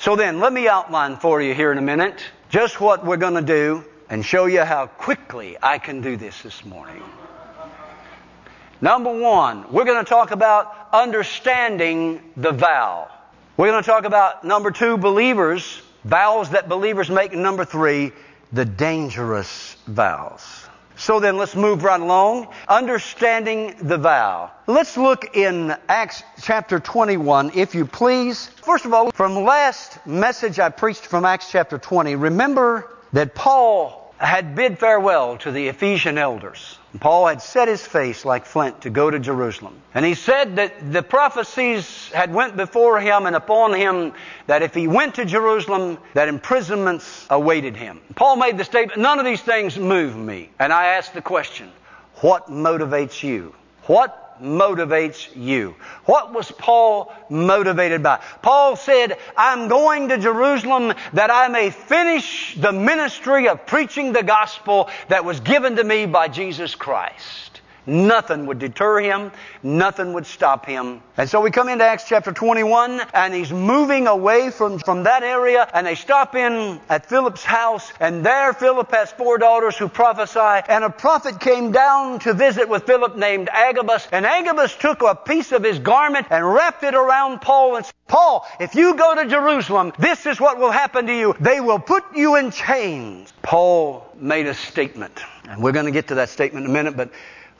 So then, let me outline for you here in a minute just what we're going to do and show you how quickly I can do this this morning. Number one, we're going to talk about understanding the vow. We're going to talk about number two, believers, vows that believers make. Number three, the dangerous vows. So then let's move right along. Understanding the vow. Let's look in Acts chapter 21, if you please. First of all, from last message I preached from Acts chapter 20, remember that Paul had bid farewell to the Ephesian elders. Paul had set his face like flint to go to Jerusalem. And he said that the prophecies had went before him and upon him that if he went to Jerusalem, that imprisonments awaited him. Paul made the statement, none of these things move me. And I asked the question, what motivates you? What motivates you? What was Paul motivated by? Paul said, I'm going to Jerusalem that I may finish the ministry of preaching the gospel that was given to me by Jesus Christ. Nothing would deter him. Nothing would stop him. And so we come into Acts chapter 21 and he's moving away from, from that area and they stop in at Philip's house and there Philip has four daughters who prophesy and a prophet came down to visit with Philip named Agabus and Agabus took a piece of his garment and wrapped it around Paul and said, Paul, if you go to Jerusalem, this is what will happen to you. They will put you in chains. Paul made a statement and we're going to get to that statement in a minute, but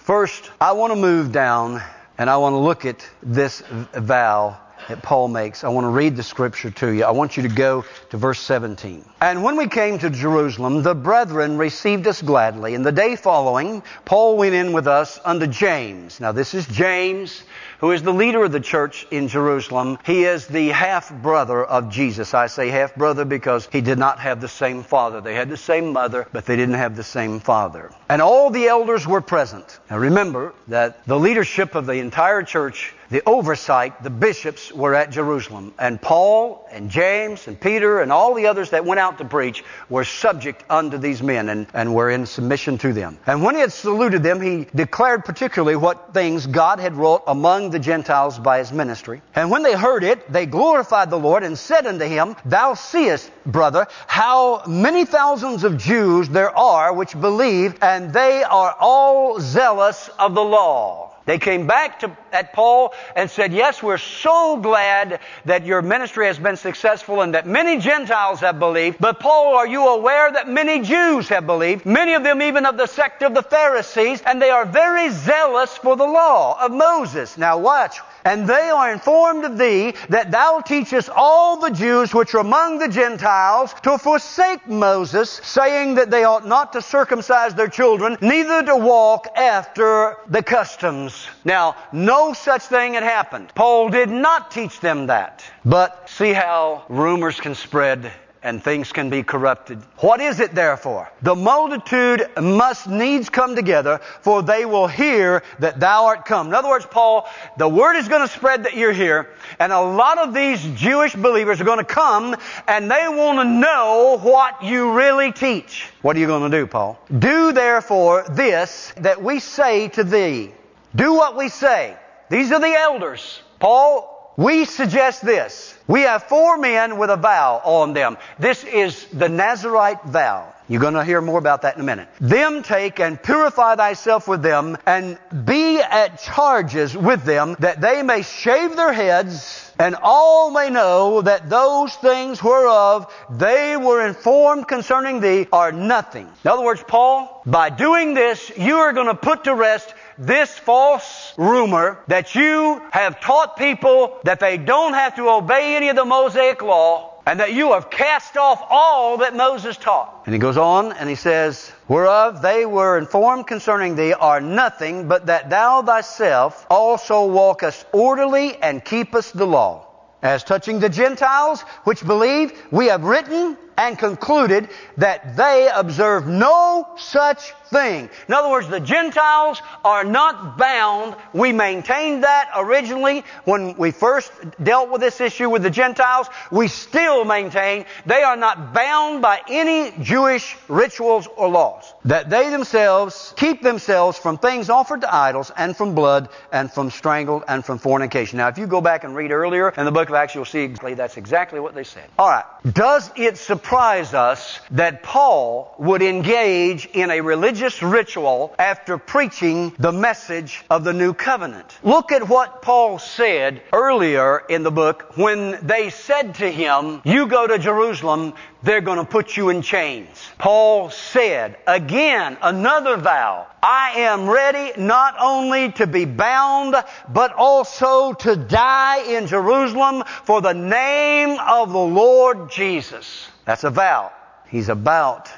First, I want to move down and I want to look at this vow that Paul makes. I want to read the scripture to you. I want you to go to verse 17. And when we came to Jerusalem, the brethren received us gladly. And the day following, Paul went in with us unto James. Now this is James who is the leader of the church in Jerusalem. He is the half brother of Jesus. I say half brother because he did not have the same father. They had the same mother, but they didn't have the same father. And all the elders were present. Now remember that the leadership of the entire church the oversight, the bishops were at Jerusalem. And Paul and James and Peter and all the others that went out to preach were subject unto these men and, and were in submission to them. And when he had saluted them, he declared particularly what things God had wrought among the Gentiles by his ministry. And when they heard it, they glorified the Lord and said unto him, Thou seest, brother, how many thousands of Jews there are which believe, and they are all zealous of the law. They came back to, at Paul and said, Yes, we're so glad that your ministry has been successful and that many Gentiles have believed. But Paul, are you aware that many Jews have believed? Many of them even of the sect of the Pharisees, and they are very zealous for the law of Moses. Now watch. And they are informed of thee that thou teachest all the Jews which are among the Gentiles to forsake Moses, saying that they ought not to circumcise their children, neither to walk after the customs. Now, no such thing had happened. Paul did not teach them that. But see how rumors can spread and things can be corrupted. What is it therefore? The multitude must needs come together, for they will hear that thou art come. In other words, Paul, the word is going to spread that you're here, and a lot of these Jewish believers are going to come, and they want to know what you really teach. What are you going to do, Paul? Do therefore this that we say to thee. Do what we say. These are the elders. Paul, we suggest this. We have four men with a vow on them. This is the Nazarite vow. You're going to hear more about that in a minute. Them take and purify thyself with them and be at charges with them that they may shave their heads and all may know that those things whereof they were informed concerning thee are nothing. In other words, Paul, by doing this, you are going to put to rest this false rumor that you have taught people that they don't have to obey any of the Mosaic law and that you have cast off all that Moses taught. And he goes on and he says, Whereof they were informed concerning thee are nothing but that thou thyself also walkest orderly and keepest the law. As touching the Gentiles which believe, we have written and concluded that they observe no such thing. In other words, the Gentiles are not bound. We maintained that originally when we first dealt with this issue with the Gentiles. We still maintain they are not bound by any Jewish rituals or laws. That they themselves keep themselves from things offered to idols and from blood and from strangled and from fornication. Now, if you go back and read earlier in the book of Acts, you'll see exactly that's exactly what they said. All right. Does it surprise us that Paul would engage in a religious ritual after preaching the message of the new covenant? Look at what Paul said earlier in the book when they said to him, You go to Jerusalem, they're going to put you in chains. Paul said, again, another vow, I am ready not only to be bound, but also to die in Jerusalem for the name of the Lord Jesus. That's a vow. He's about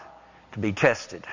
to be tested.